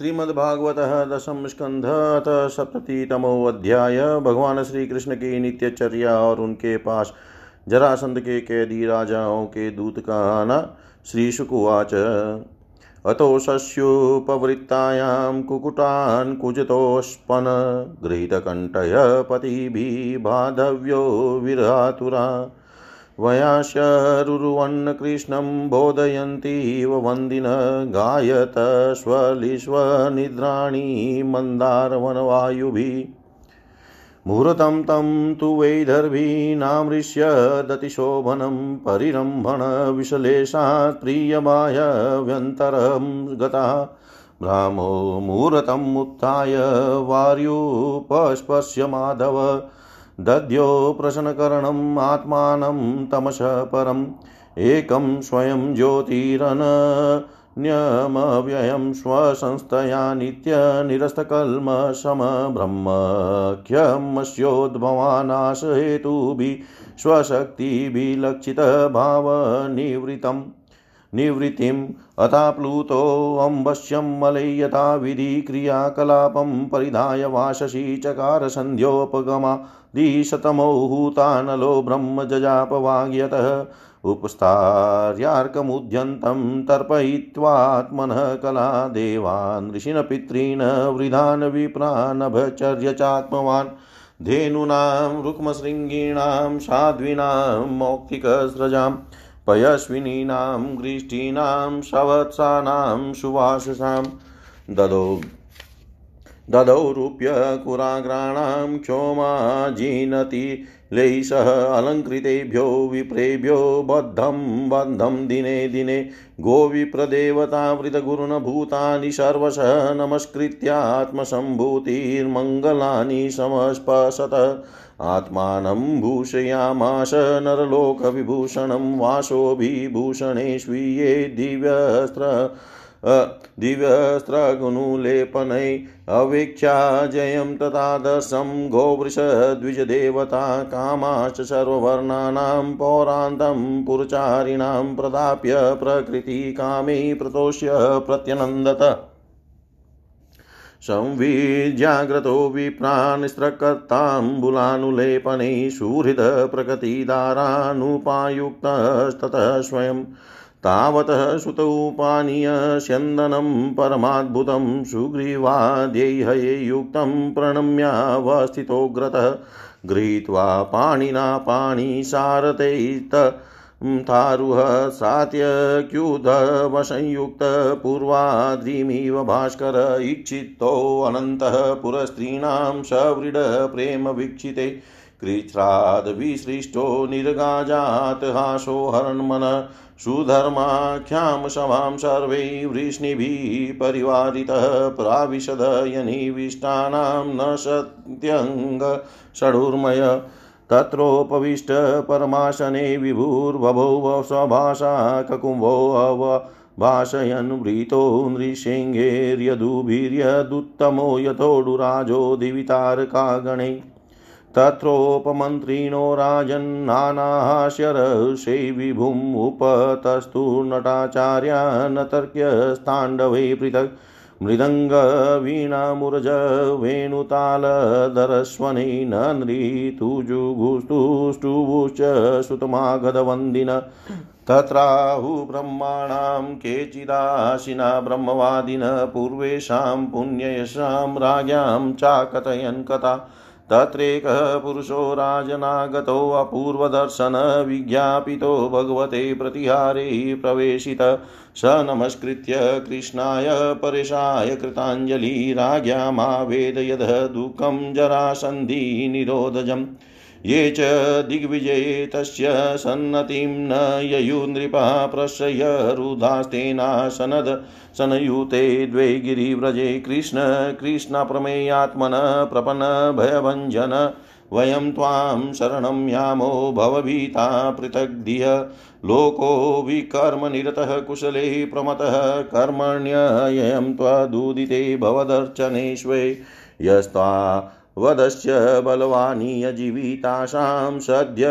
श्रीमद्भागवत दशम स्कंध सप्ततितमोध्याय भगवान श्री कृष्ण की नित्यचर्या और उनके पास जरासंध के कैदी राजाओं के दूत का आना श्रीशुकुवाच। अतो शस्युपवृत्तायां कुकुटान् कुजतोष्पन गृहीतकण्ठय पतिभिः बाधव्यो विरहातुरा वयाशरुरुवन् कृष्णं बोधयन्तीव वन्दिन गायत स्वलिश्वनिद्राणि मन्दारवनवायुभिः। मुहूर्तं तं तु वैदर्भीनामृश्य दतिशोभनं परिरम्भणविशलेषात् प्रियमाय व्यन्तरं गता। ब्राह्मो मुहूर्तम् उत्थाय वार्युपस्पश्य माधव दद्यो प्रश्नकरणम् आत्मानं तमसः परम्। एकं स्वयं ज्योतिरनन्यमव्ययं स्वसंस्थया नित्यनिरस्तकल्मषमब्रह्मख्यमस्योद्भवानाशहेतुभिः स्वशक्तिभिलक्षितभावनिवृत्तम् निवृत्तिम् अथाप्लुतोऽम्बश्यं मले यथा विधि क्रियाकलापं परिधाय वाशसि चकार सन्ध्योपगमा दिशतमौहूतानलो ब्रह्मजजापवाग्यतः उपस्थार्यार्कमुद्यन्तं तर्पयित्वात्मनः कला देवान् ऋषिन् पितॄन् वृधान् विप्रानभचर्य चात्मवान् धेनूनां रुक्मशृङ्गीणां साध्वीनां मौक्तिकस्रजां पयस्विनीनां गृष्टीनां सवत्सानां सुवाससां ददो ददौ रूप्यकुराग्राणां क्षोमाजीनति लैषः अलङ्कृतेभ्यो विप्रेभ्यो बद्धं बद्धं दिने दिने गोविप्रदेवतावृतगुरुन् भूतानि सर्वशः नमस्कृत्यात्मसम्भूतिर्मङ्गलानि समस्पशत। आत्मानं भूषयामाश नरलोकविभूषणं वासोभिभूषणे स्वीये दिव्यस्त्र दिव्यस्त्रगुणुलेपनै अवीक्षा जयं तथादर्शं गोवृषद्विजदेवता कामाश्च सर्ववर्णानां पौरान्तं पुरचारिणां प्रदाप्य प्रकृतिकामे प्रतोष्य प्रत्यनन्दत। संवीर्जाग्रतो विप्रान् स्त्रकर्ताम्बुलानुलेपने सुहृदप्रकृतिदारानुपायुक्तस्ततः स्वयं तावतः सुतौपानीय स्यन्दनं परमाद्भुतं सुग्रीवाद्यैहये युक्तं प्रणम्यावस्थितोऽग्रतः गृहीत्वा पाणिना पाणिसारथैत थारुह सात्यक्युधवसंयुक्तपूर्वाद्रिमिव भास्कर ईक्षितोऽनन्तः पुरस्त्रीणां सव्रीड प्रेमवीक्षिते कृच्छ्राद्विसृष्टो निर्गाजात् हासो हरन्मनः सुधर्माख्यां सभां सर्वै वृष्णिभिः परिवारितः प्राविशदयनिविष्टानां न सत्यङ्गषडुर्मय तत्रोपविष्ट परमासने विभुर्बभौ स्वभाषा ककुम्भो अव भाषयन् वृतो नृसिंहेर्यदुभिर्यदुत्तमो यथोडुराजो दिवितारकागणे तत्रोपमन्त्रिणो राजन्नानाहास्यरहस्यै विभुम् उपतस्तु नटाचार्या न तर्क्यस्ताण्डवे पृथक् मृदङ्गवीणामुरज वेणुतालधरस्वने न नृतुजुगुस्तुष्टुभुश्च सुतमागधवन्दिन तत्राहुब्रह्माणां केचिदाशिना ब्रह्मवादिन, पूर्वेषां पुण्ययशां राज्ञां चाकथयन् कथा। तत्रैकः पुरुषो राजनागतोऽपूर्वदर्शन विज्ञापितो भगवते प्रतिहारे प्रवेशित। स नमस्कृत्य कृष्णाय परेशाय कृताञ्जलि राज्ञामावेदयद दुःखं जरासन्धिनिरोधजम्। ये च दिग्विजये तस्य सन्नतिं न ययुनृपा प्रशय रुधास्तेनासनद सनयुते द्वे गिरिव्रजे कृष्ण, कृष्णप्रमेयात्मन प्रपन्न भयभञ्जन। वयं त्वां शरणं यामो भवभीता पृथग्धिय लोको विकर्मनिरतः कुशले प्रमतः कर्मण्ययं त्वदुदिते भवदर्चनेष्वे। यस्त्वा वदस्य बलवानीय जीवितासां सद्य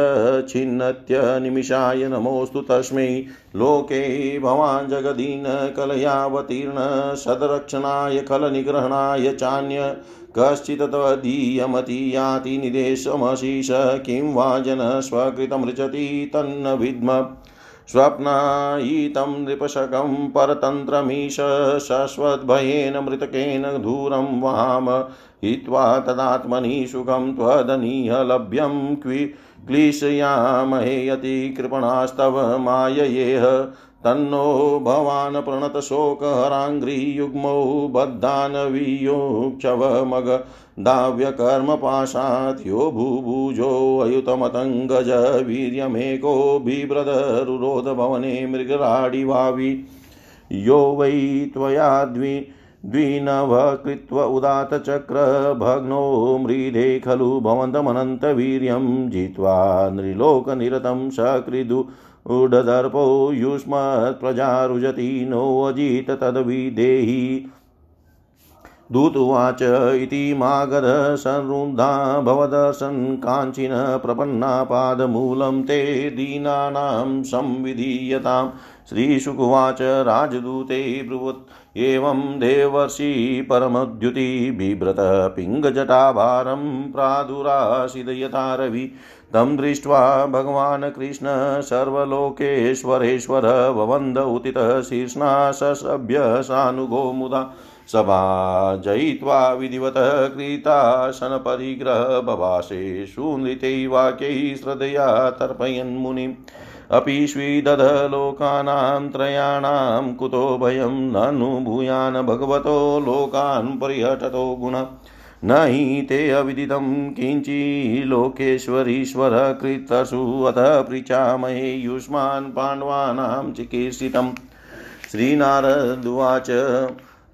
छिन्नत्य निमिषाय नमोऽस्तु तस्मै। लोके भवान् जगदीन कलयावतीर्ण, सदरक्षणाय खलनिग्रहणाय चान्य। कश्चित् त्वदीयमति याति निदेशमशीष, किं वा जनः स्वकृतमृचति तन्न विद्म। स्वप्नायितं नृपशकं परतन्त्रमीश शश्वद्भयेन मृतकेन दूरं वाम हित्वा तदात्मनि सुखं त्वदनीह लभ्यं क्वि क्लिशयामहे अतिकृपणास्तव माययेह। तन्नो भवान् प्रणतशोकहराङ्घ्रियुग्मौ बद्धानवियोक्षवमग दाव्यकर्मपाशात् यो भूभुजोऽयुतमतङ्गज वीर्यमेको बिभ्रदरुरोधभवने मृगराडिवावि यो वै त्वया द्वि द्विनव कृत्व उदात्तचक्रभग्नो मृधे खलु भवन्तमनन्तवीर्यं जित्वा नृलोकनिरतं सकृदु ऊढदर्पो अजित नोऽजित तद्विदेहि दूतुवाच इति मागध भवदर्शन् काञ्चिन प्रपन्ना पादमूलं ते दीनानां संविधीयताम् श्रीशुकुवाच राजदूते ब्रुवत् एवं देवर्षि परमद्युति बिभ्रत पिङ्गजटाभारं प्रादुराशिदयता रवि। तं दृष्ट्वा भगवान् कृष्ण सर्वलोकेश्वरेश्वर ववन्द उतितः शीर्ष्णा ससभ्य मुदा सभा जयित्वा विधिवतः कृतासनपरिग्रह बभाषे सुनृतै वाक्यैः श्रद्धया तर्पयन्मुनिम् अपि स्वीदध लोकानां त्रयाणां कुतो भयं ननु भूयान् भगवतो लोकान् परिहटतो गुण। न हि ते अविदितं किञ्चि लोकेश्वरीश्वर कृतसु अथ पृच्छामहे युष्मान् पाण्डवानां चिकीर्षितम्। श्रीनारदुवाच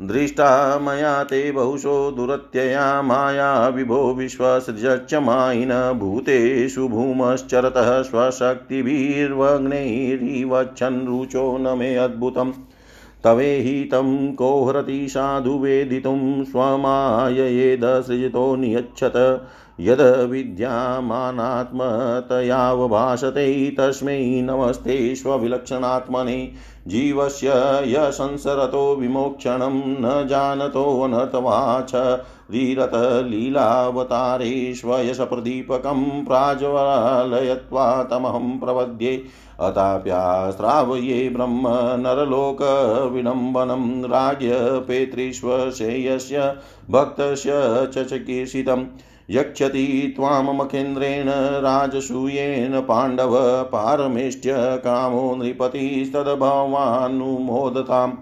दृष्टा मया ते बहुशो दुरत्यया माया विभो विश्वसृजच्च मायिन भूतेषु भूमश्चरतः स्वशक्तिभिर्वग्नैरिवच्छन् रुचो न मे अद्भुतम्। तवेहितं कोहरति साधु वेदितुं स्वमाययेदसृजितो नियच्छत। यद् विद्यामानात्मतयावभाषते तस्मै नमस्ते जीवस्य य संसरतो विमोक्षणं न जानतो जानतोऽनर्थवाच लीलावतारेष्वयशप्रदीपकं प्राज्वलयत्वा तमहं प्रपद्ये अताप्यास्रावये ब्रह्म नरलोकविडम्बनं राज्यपेतृष्वशेयस्य भक्तस्य च चिकीर्षितम् यक्षति त्वाममखेन्द्रेण राजसूयेन पाण्डव पारमेष्ट्य कामो नृपतिस्तद्भवानुमोदताम्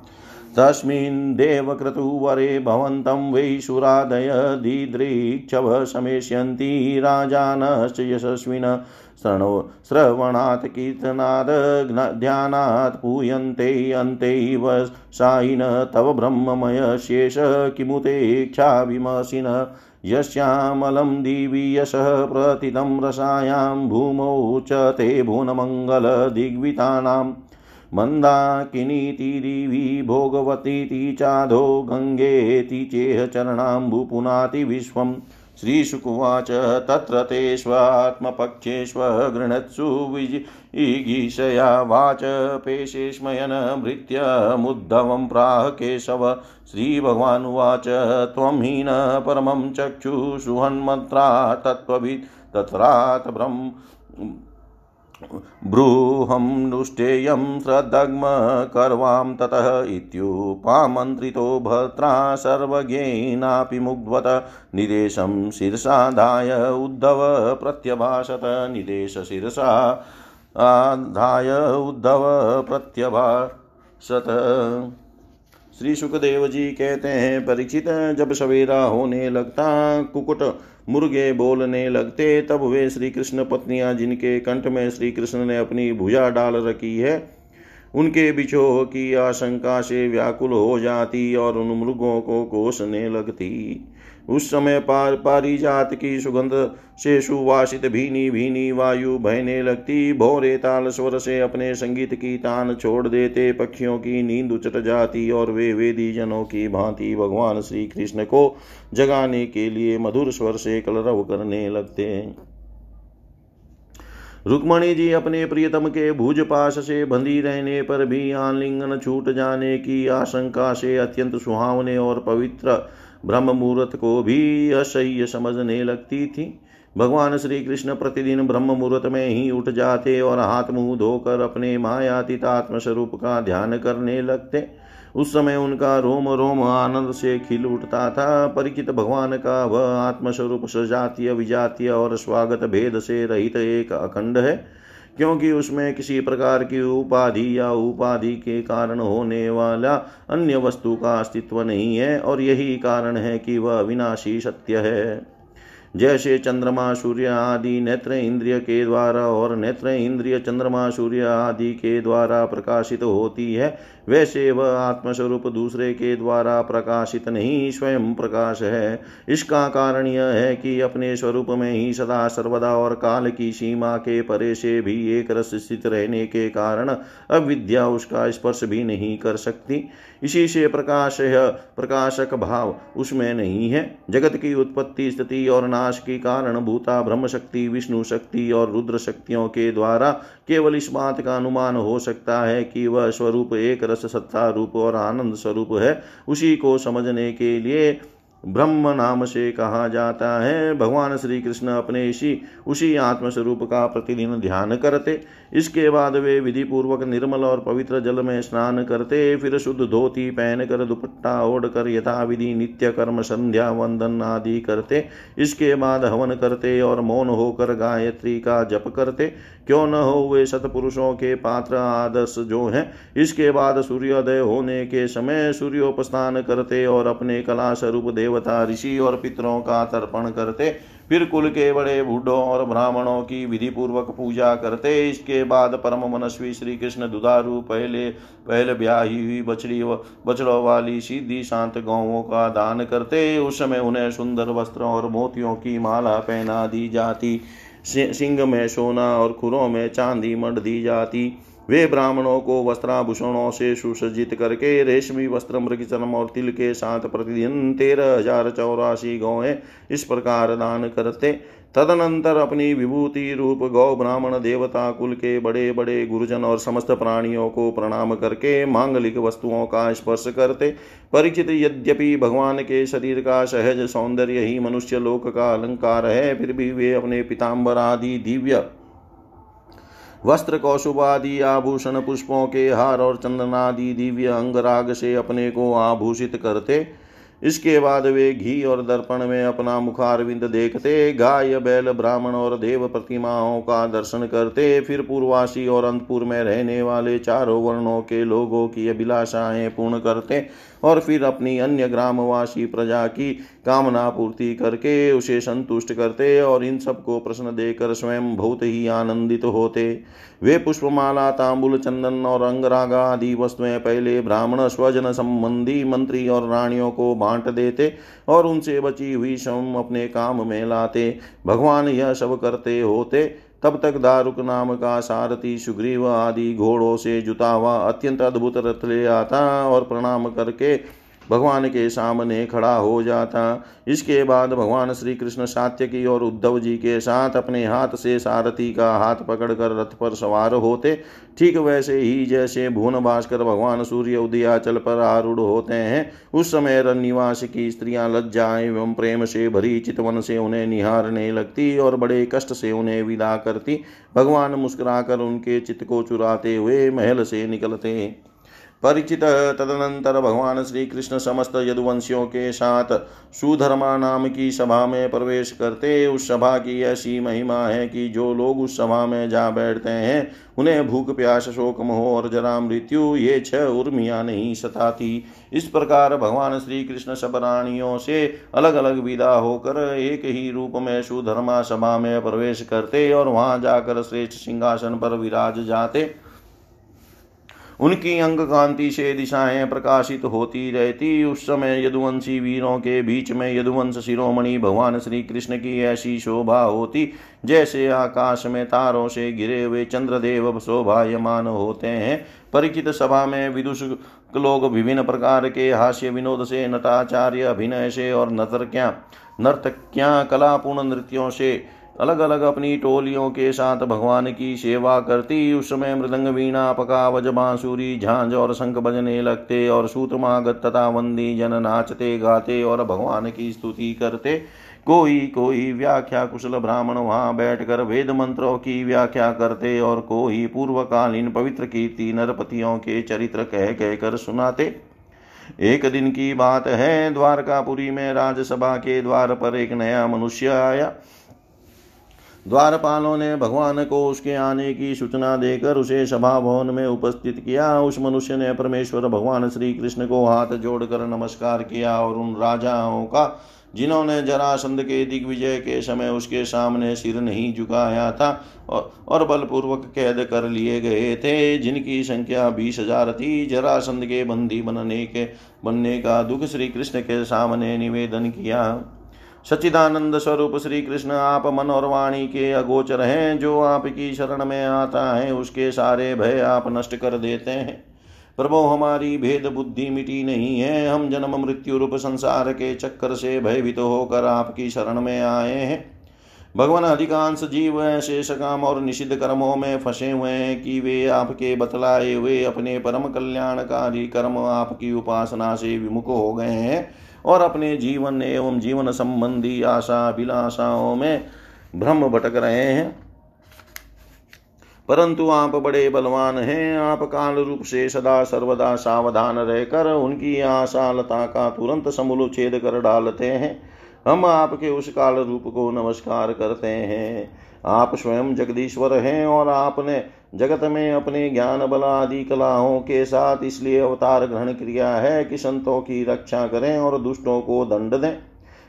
तस्मिन् देवक्रतुवरे भवन्तं वै सुरादय दिदृक्षव शमेष्यन्ति राजानश्च यशस्विन। श्रणो श्रवणात् कीर्तनाद् ध्यानात् पूयन्ते अन्तेव सायिन तव ब्रह्ममयशेष किमुते क्षाभिमसिन। यस्यामलं दिवि यशः प्रतितं रसायां भूमौ च ते भुवनमङ्गलदिग्वितानां। मन्दाकिनीति दिवि भोगवतीति चाधो गङ्गेति चेह चरणाम्बुपुनाति विश्वम्। श्रीशुकुवाच, तत्र ते स्वात्मपक्षेष्वगृणत्सु विजिगीषया वाच पेशेष्मयन भृत्यमुद्धवं प्राह केशव। श्रीभगवानुवाच, त्वं हीन परमं चक्षुषुहन्मन्त्रा तत्त्ववित् तत्रात् ब्रह्म ब्रूहं नुष्ठेयं श्रद्धग्म कर्वां ततः इत्युपामन्त्रितो भर्त्रा सर्वज्ञेनापि मुग्धवत। निदेशं शिरसाधाय उद्धव प्रत्यभाषत। निदेशशिरसा आधाय उद्धव प्रत्यभाषत। श्री सुखदेव जी कहते हैं, परीक्षित जब सवेरा होने लगता, कुकुट मुर्गे बोलने लगते, तब वे श्री कृष्ण पत्नियाँ जिनके कंठ में श्री कृष्ण ने अपनी भुजा डाल रखी है, उनके बिछोह की आशंका से व्याकुल हो जाती और उन मृगों को कोसने लगती। उस समय पार पारिजात की सुगंध से सुवासित भीनी भीनी वायु बहने लगती। भोरे ताल स्वर से अपने संगीत की तान छोड़ देते। पक्षियों की नींद उचट जाती और वे वेदी जनों की भांति भगवान श्री कृष्ण को जगाने के लिए मधुर स्वर से कलरव करने लगते। रुक्मणी जी अपने प्रियतम के भुज पास से बंधी रहने पर भी आलिंगन छूट जाने की आशंका से अत्यंत सुहावने और पवित्र ब्रह्म मुहूर्त को भी असह्य समझने लगती थी। भगवान श्री कृष्ण प्रतिदिन ब्रह्म मुहूर्त में ही उठ जाते और हाथ मुँह धोकर अपने मायातीत आत्मस्वरूप का ध्यान करने लगते। उस समय उनका रोम रोम आनंद से खिल उठता था। परिचित भगवान का वह आत्मस्वरूप सजातीय, विजातीय और स्वागत भेद से रहित एक अखंड है। क्योंकि उसमें किसी प्रकार की उपाधि या उपाधि के कारण होने वाला अन्य वस्तु का अस्तित्व नहीं है, और यही कारण है कि वह विनाशी सत्य है। जैसे चंद्रमा, सूर्य आदि नेत्र इंद्रिय के द्वारा और नेत्र इंद्रिय चंद्रमा, सूर्य आदि के द्वारा प्रकाशित होती है वैसे वह आत्मस्वरूप दूसरे के द्वारा प्रकाशित नहीं, स्वयं प्रकाश है। इसका कारण यह है कि अपने स्वरूप में ही सदा सर्वदा और काल की सीमा के परे से भी एक रस स्थित रहने के कारण अविद्या उसका स्पर्श भी नहीं कर सकती। इसी से प्रकाश है, प्रकाशक भाव उसमें नहीं है। जगत की उत्पत्ति, स्थिति और नाश के कारण, भूता ब्रह्म शक्ति विष्णु शक्ति और रुद्र शक्तियों के द्वारा केवल इस बात का अनुमान हो सकता है कि वह स्वरूप एक रस सत्ता रूप और आनंद स्वरूप है। उसी को समझने के लिए ब्रह्म नाम से कहा जाता है। भगवान श्री कृष्ण अपने इसी, उसी आत्मस्वरूप का प्रतिदिन ध्यान करते। इसके बाद वे विधि पूर्वक निर्मल और पवित्र जल में स्नान करते, फिर शुद्ध धोती पहन कर दुपट्टा ओढ़ कर यथा विधि नित्य कर्म, संध्या, वंदन आदि करते। इसके बाद हवन करते और मौन होकर गायत्री का जप करते। क्यों न हो वे सतपुरुषों के पात्र आदर्श जो हैं। इसके बाद सूर्योदय होने के समय सूर्योपस्थान करते और अपने कला स्वरूप देवता, ऋषि और पितरों का तर्पण करते। फिर कुल के बड़े बूढ़ों और ब्राह्मणों की विधि पूर्वक पूजा करते। इसके बाद परम मनस्वी श्री कृष्ण दुधारू पहले, पहल ब्याही हुई बछड़ी बछड़ों वाली सीधी शांत गौवों का दान करते। उस समय उन्हें सुंदर वस्त्रों और मोतियों की माला पहना दी जाती। सिंह में सोना और खुरों में चांदी मंड दी जाती। वे ब्राह्मणों को वस्त्राभूषणों से सुसज्जित करके रेशमी वस्त्र मृग चरम और तिल के साथ प्रतिदिन तेरह हज़ार चौरासी गौएँ इस प्रकार दान करते। तदनंतर अपनी विभूति रूप गौ ब्राह्मण देवता कुल के बड़े बड़े गुरुजन और समस्त प्राणियों को प्रणाम करके मांगलिक वस्तुओं का स्पर्श करते। परिचित यद्यपि भगवान के शरीर का सहज सौंदर्य ही मनुष्य लोक का अलंकार है, फिर भी वे अपने पिताम्बर आदि दिव्य वस्त्र कौशुभादि आभूषण पुष्पों के हार और चंदनादि दिव्य अंगराग से अपने को आभूषित करते। इसके बाद वे घी और दर्पण में अपना मुखारविंद देखते, गाय, बैल, ब्राह्मण और देव प्रतिमाओं का दर्शन करते। फिर पूर्वासी और अंतपुर में रहने वाले चारों वर्णों के लोगों की अभिलाषाएँ पूर्ण करते। और फिर अपनी अन्य ग्रामवासी प्रजा की कामना पूर्ति करके उसे संतुष्ट करते और इन सबको प्रश्न देकर स्वयं बहुत ही आनंदित होते। वे पुष्पमाला, तांबुल, चंदन और अंगरागा आदि वस्तुएँ पहले ब्राह्मण, स्वजन संबंधी मंत्री और रानियों को बांट देते और उनसे बची हुई शम अपने काम में लाते। भगवान यह सब करते होते तब तक दारुक नाम का सारथी, सुग्रीव आदि घोड़ों से जुता हुआ अत्यंत अद्भुत रथ ले आता और प्रणाम करके भगवान के सामने खड़ा हो जाता। इसके बाद भगवान श्री कृष्ण सात्यकी और उद्धव जी के साथ अपने हाथ से सारथी का हाथ पकड़कर रथ पर सवार होते। ठीक वैसे ही जैसे भुवन भास्कर भगवान सूर्य उदयाचल पर आरूढ़ होते हैं, उस समय रनिवास की स्त्रियाँ लज्जा एवं प्रेम से भरी चितवन से उन्हें निहारने लगती और बड़े कष्ट से उन्हें विदा करती। भगवान मुस्कुराकर उनके चित्त को चुराते हुए महल से निकलते। परिचित तदनंतर भगवान श्री कृष्ण समस्त यदुवंशियों के साथ सुधर्मा नाम की सभा में प्रवेश करते उस सभा की ऐसी महिमा है कि जो लोग उस सभा में जा बैठते हैं, उन्हें भूख, प्यास, शोक, मोह और जरा मृत्यु, ये छह उर्मिया नहीं सताती। इस प्रकार भगवान श्री कृष्ण सब रानियों से अलग अलग विदा होकर एक ही रूप में सुधर्मा सभा में प्रवेश करते और वहाँ जाकर श्रेष्ठ सिंहासन पर विराज जाते। उनकी अंग कांति से दिशाएँ प्रकाशित होती रहती। उस समय यदुवंशी वीरों के बीच में यदुवंश शिरोमणि भगवान श्री कृष्ण की ऐसी शोभा होती, जैसे आकाश में तारों से गिरे हुए चंद्रदेव शोभायमान होते हैं। परिचित सभा में विदुष लोग विभिन्न प्रकार के हास्य विनोद से, नटाचार्य अभिनय से और नर्तक्या नर्तक्या कलापूर्ण नृत्यों से अलग अलग अपनी टोलियों के साथ भगवान की सेवा करती। उस समय मृदंग वीणा, पकावज, बांसुरी, झांझ और शंख बजने लगते और सूत्रमागत तथा वंदी जन नाचते, गाते और भगवान की स्तुति करते। कोई कोई व्याख्या कुशल ब्राह्मण वहाँ बैठकर वेद मंत्रों की व्याख्या करते और कोई पूर्वकालीन पवित्र कीर्ति नरपतियों के चरित्र कह कहकर सुनाते। एक दिन की बात है, द्वारकापुरी में राजसभा के द्वार पर एक नया मनुष्य आया। द्वारपालों ने भगवान को उसके आने की सूचना देकर उसे सभा भवन में उपस्थित किया। उस मनुष्य ने परमेश्वर भगवान श्री कृष्ण को हाथ जोड़कर नमस्कार किया और उन राजाओं का, जिन्होंने जरासंध के दिग्विजय के समय उसके सामने सिर नहीं झुकाया था और बलपूर्वक कैद कर लिए गए थे, जिनकी संख्या बीस हज़ार थी। जरासंध के बंदी बनने के, बनने का दुख श्री कृष्ण के सामने निवेदन किया। सच्चिदानंद स्वरूप श्री कृष्ण आप मन और वाणी के अगोचर हैं, जो आपकी शरण में आता है, उसके सारे भय आप नष्ट कर देते हैं। प्रभो, हमारी भेद बुद्धि मिटी नहीं है। हम जन्म मृत्यु रूप संसार के चक्कर से भयभीत तो होकर आपकी शरण में आए हैं। भगवान अधिकांश जीव ऐसे सकाम और निषिद्ध कर्मों में फंसे हुए हैं कि वे आपके बतलाए हुए अपने परम कल्याणकारी कर्म आपकी उपासना से विमुख हो गए हैं। और अपने जीवन एवं जीवन संबंधी आशा अभिलाषाओं में भ्रम भटक रहे हैं। परंतु आप बड़े बलवान हैं। आप काल रूप से सदा सर्वदा सावधान रहकर उनकी आशालता का तुरंत समूल छेद कर डालते हैं। हम आपके उस काल रूप को नमस्कार करते हैं। आप स्वयं जगदीश्वर हैं और आपने जगत में अपने ज्ञान बल आदि कलाओं के साथ इसलिए अवतार ग्रहण किया है कि संतों की रक्षा करें और दुष्टों को दंड दें।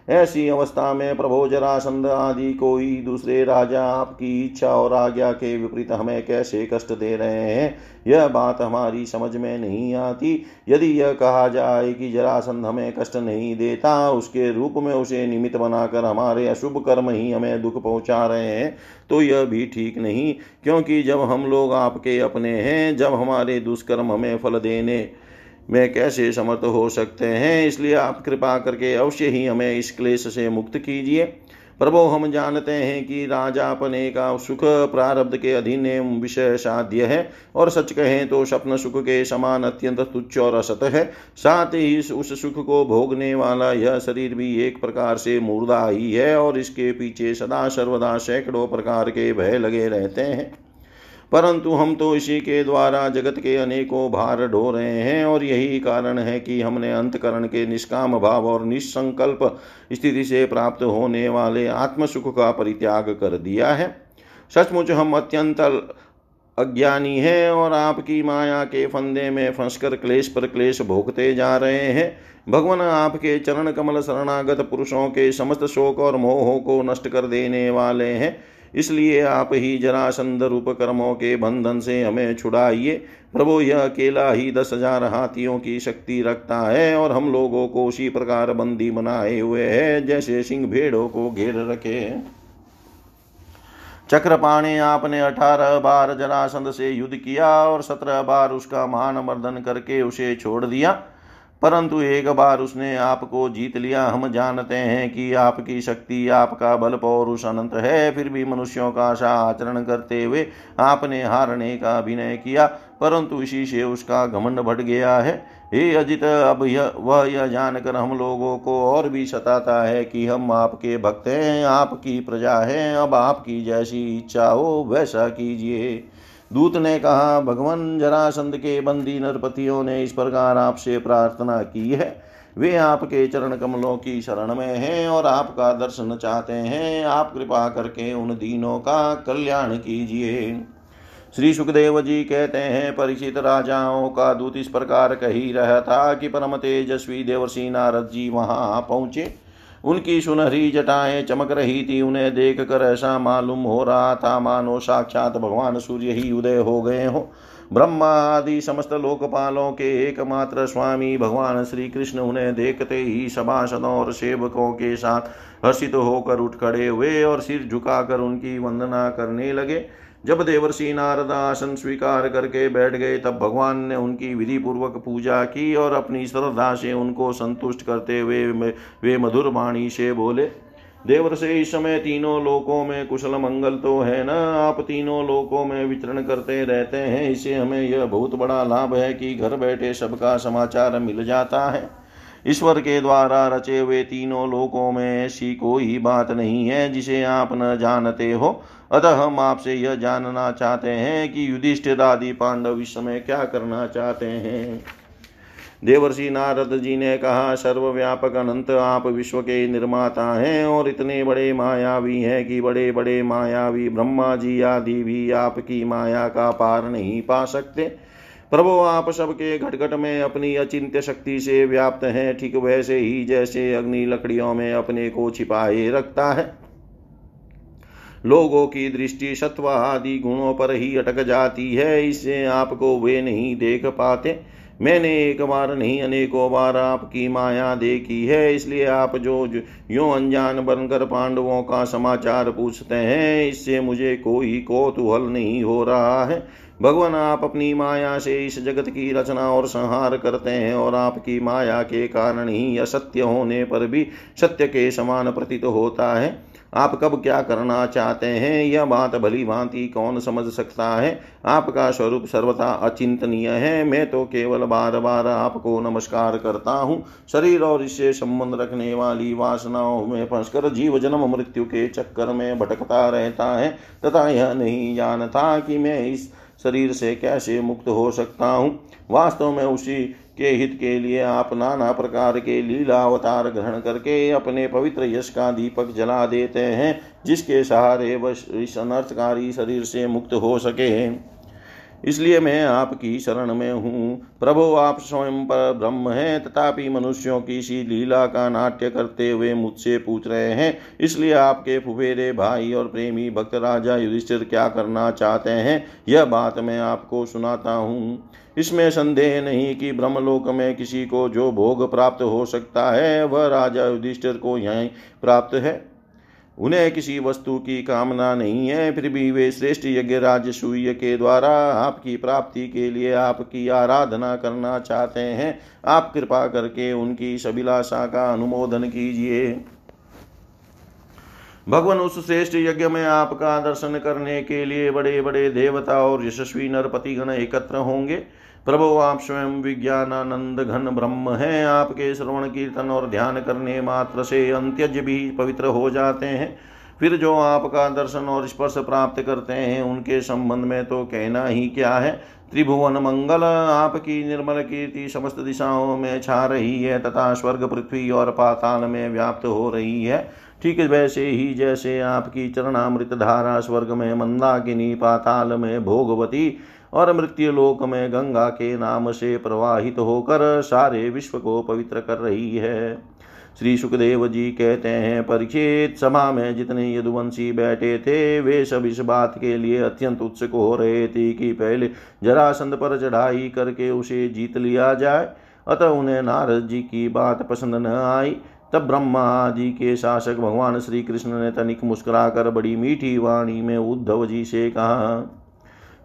ऐसी अवस्था में प्रभो जरासंध आदि कोई दूसरे राजा आपकी इच्छा और आज्ञा के विपरीत हमें कैसे कष्ट दे रहे हैं? यह बात हमारी समझ में नहीं आती। यदि यह कहा जाए कि जरासंध हमें कष्ट नहीं देता, उसके रूप में उसे निमित्त बनाकर हमारे अशुभ कर्म ही हमें दुख पहुँचा रहे हैं तो यह भी ठीक नहीं। क्योंकि जब हम लोग आपके अपने हैं, जब हमारे दुष्कर्म हमें फल देने में कैसे समर्थ हो सकते हैं? इसलिए आप कृपा करके अवश्य ही हमें इस क्लेश से मुक्त कीजिए। प्रभो, हम जानते हैं कि राजापने का सुख प्रारब्ध के अधीन विषय साध्य है और सच कहें तो स्वप्न सुख के समान अत्यंत तुच्छ और असत है। साथ ही उस सुख को भोगने वाला यह शरीर भी एक प्रकार से मुर्दा ही है और इसके पीछे सदा सर्वदा सैकड़ों प्रकार के भय लगे रहते हैं। परंतु हम तो इसी के द्वारा जगत के अनेकों भार ढो रहे हैं और यही कारण है कि हमने अंतकरण के निष्काम भाव और निसंकल्प स्थिति से प्राप्त होने वाले आत्म सुख का परित्याग कर दिया है। सचमुच हम अत्यंत अज्ञानी है और आपकी माया के फंदे में फंसकर क्लेश पर क्लेश भोगते जा रहे हैं। भगवान आपके चरण कमल शरणागत पुरुषों के समस्त शोक और मोहों को नष्ट कर देने वाले हैं। इसलिए आप ही जरासंध रूप कर्मों के बंधन से हमें छुड़ाइए। प्रभु, यह अकेला ही दस हज़ार हाथियों की शक्ति रखता है और हम लोगों को उसी प्रकार बंदी बनाए हुए है, जैसे सिंह भेड़ों को घेर रखे चक्रपाणी आपने अठारह बार जरासंध से युद्ध किया और सत्रह बार उसका मान मर्दन करके उसे छोड़ दिया। परंतु एक बार उसने आपको जीत लिया, हम जानते हैं कि आपकी शक्ति आपका बल पौरुष अनंत है। फिर भी मनुष्यों का सा आचरण करते हुए आपने हारने का अभिनय किया, परंतु इसी से उसका घमंड बढ़ गया है। हे अजित, अब यह, वह यह जानकर हम लोगों को और भी सताता है कि हम आपके भक्त हैं, आपकी प्रजा है, अब आपकी जैसी इच्छा हो वैसा कीजिए। दूत ने कहा, भगवान जरासंध के बंदी नरपतियों ने इस प्रकार आपसे प्रार्थना की है। वे आपके चरण कमलों की शरण में हैं और आपका दर्शन चाहते हैं। आप कृपा करके उन दीनों का कल्याण कीजिए। श्री सुखदेव जी कहते हैं, परिचित राजाओं का दूत इस प्रकार कही रहा था कि परम तेजस्वी देवर्षि नारद जी वहाँ पहुँचे। उनकी सुनहरी जटाएँ चमक रही थी, उन्हें देख कर ऐसा मालूम हो रहा था, मानो साक्षात भगवान सूर्य ही उदय हो गए हो। ब्रह्मा आदि समस्त लोकपालों के एकमात्र स्वामी भगवान श्री कृष्ण उन्हें देखते ही सभासदों और सेवकों के साथ हर्षित होकर उठ खड़े हुए और सिर झुकाकर उनकी वंदना करने लगे। जब देवर्षि नारद आसन स्वीकार करके बैठ गए, तब भगवान ने उनकी विधि पूर्वक पूजा की और अपनी श्रद्धा से उनको संतुष्ट करते हुए वे मधुर वाणी से बोले देवर से इस समय तीनों लोकों में कुशल मंगल तो है न? आप तीनों लोकों में विचरण करते रहते हैं। इससे हमें यह बहुत बड़ा लाभ है कि घर बैठे सबका समाचार मिल जाता है। ईश्वर के द्वारा रचे हुए तीनों लोकों में ऐसी कोई बात नहीं है जिसे आप न जानते हो। अतः हम आपसे यह जानना चाहते हैं कि युधिष्ठिर आदि पांडव इस समय क्या करना चाहते हैं। देवर्षि नारद जी ने कहा, सर्वव्यापक अनंत आप विश्व के निर्माता हैं और इतने बड़े मायावी हैं कि बड़े बड़े मायावी ब्रह्मा जी आदि भी आपकी माया का पार नहीं पा सकते। प्रभु, आप सबके घटघट में अपनी अचिंत्य शक्ति से व्याप्त हैं, ठीक वैसे ही जैसे अग्नि लकड़ियों में अपने को छिपाए रखता है। लोगों की दृष्टि सत्व आदि गुणों पर ही अटक जाती है, इससे आपको वे नहीं देख पाते। मैंने एक बार नहीं, अनेकों बार आपकी माया देखी है, इसलिए आप जो, यो अनजान बनकर पांडवों का समाचार पूछते हैं, इससे मुझे कोई कौतूहल नहीं हो रहा है। भगवान, आप अपनी माया से इस जगत की रचना और संहार करते हैं और आपकी माया के कारण ही असत्य होने पर भी सत्य के समान प्रतीत होता है। आप कब क्या करना चाहते हैं? यह बात भली भांति कौन समझ सकता है? आपका स्वरूप सर्वथा अचिंतनीय है। मैं तो केवल बार बार आपको नमस्कार करता हूँ। शरीर और इससे संबंध रखने वाली वासनाओं में फंसकर जीव जन्म मृत्यु के चक्कर में भटकता रहता है। तथा यह नहीं जानता कि मैं इस शरीर से कैसे मुक्त हो सकता हूँ। वास्तव में उसी के हित के लिए आप नाना प्रकार के लीला अवतार ग्रहण करके अपने पवित्र यश का दीपक जला देते हैं, जिसके सहारे वह इस अनर्थकारी शरीर से मुक्त हो सके। इसलिए मैं आपकी शरण में हूँ। प्रभु, आप स्वयं पर ब्रह्म हैं, तथापि मनुष्यों की सी लीला का नाट्य करते हुए मुझसे पूछ रहे हैं। इसलिए आपके फुफेरे भाई और प्रेमी भक्त राजा युधिष्ठिर क्या करना चाहते हैं, यह बात मैं आपको सुनाता हूँ। इसमें संदेह नहीं कि ब्रह्मलोक में किसी को जो भोग प्राप्त हो सकता है, वह राजा युधिष्ठिर को यहीं प्राप्त है। उन्हें किसी वस्तु की कामना नहीं है, फिर भी वे श्रेष्ठ यज्ञ राजसूय के द्वारा आपकी प्राप्ति के लिए आपकी आराधना करना चाहते हैं। आप कृपा करके उनकी सभिलाषा का अनुमोदन कीजिए। भगवान, उस श्रेष्ठ यज्ञ में आपका दर्शन करने के लिए बड़े बड़े देवता और यशस्वी नरपति गण एकत्र होंगे। प्रभु आप स्वयं विज्ञानानंद घन ब्रह्म हैं। आपके श्रवण कीर्तन और ध्यान करने मात्र से अंत्यज भी पवित्र हो जाते हैं। फिर जो आपका दर्शन और स्पर्श प्राप्त करते हैं, उनके संबंध में तो कहना ही क्या है? त्रिभुवन मंगल आपकी निर्मल कीर्ति समस्त दिशाओं में छा रही है तथा स्वर्ग, पृथ्वी और पाताल में व्याप्त हो रही है। ठीक वैसे ही जैसे आपकी चरणामृत धारा स्वर्ग में मंदाकिनी पाताल में भोगवती और मृत्यु लोक में गंगा के नाम से प्रवाहित होकर सारे विश्व को पवित्र कर रही है। श्री सुखदेव जी कहते हैं परीक्षित सभा में जितने यदुवंशी बैठे थे, वे सब इस बात के लिए अत्यंत उत्सुक हो रहे थे कि पहले जरासंध पर चढ़ाई करके उसे जीत लिया जाए। अतः उन्हें नारद जी की बात पसंद न आई। तब ब्रह्मा आदि के शासक भगवान श्री कृष्ण ने तनिक मुस्कुराकर बड़ी मीठी वाणी में उद्धव जी से कहा